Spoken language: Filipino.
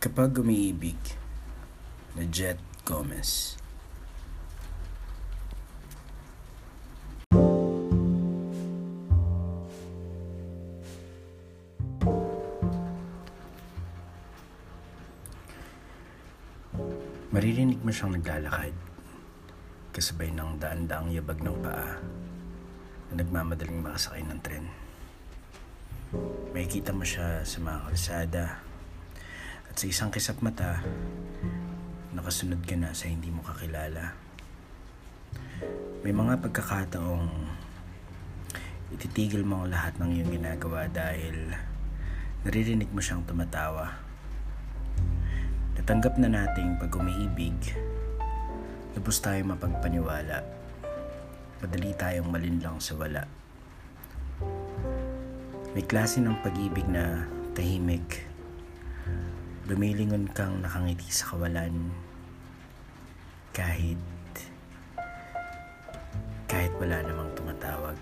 Kapag umiibig na Jet Gomez. Maririnig mo siyang naglalakad kasabay ng daan-daang yabag ng paa na nagmamadaling makasakay ng tren. Makikita mo siya sa mga kalsada at sa isang kisap mata, nakasunod ka na sa hindi mo kakilala. May mga pagkakataong ititigil mo ang lahat ng iyong ginagawa dahil naririnig mo siyang tumatawa. Natanggap na nating pag umiibig, lubos tayo mapagpaniwala. Madali tayong malinlang sa wala. May klase ng pag-ibig na tahimik lumilingon kang nakangiti sa kawalan kahit kahit wala namang tumatawag.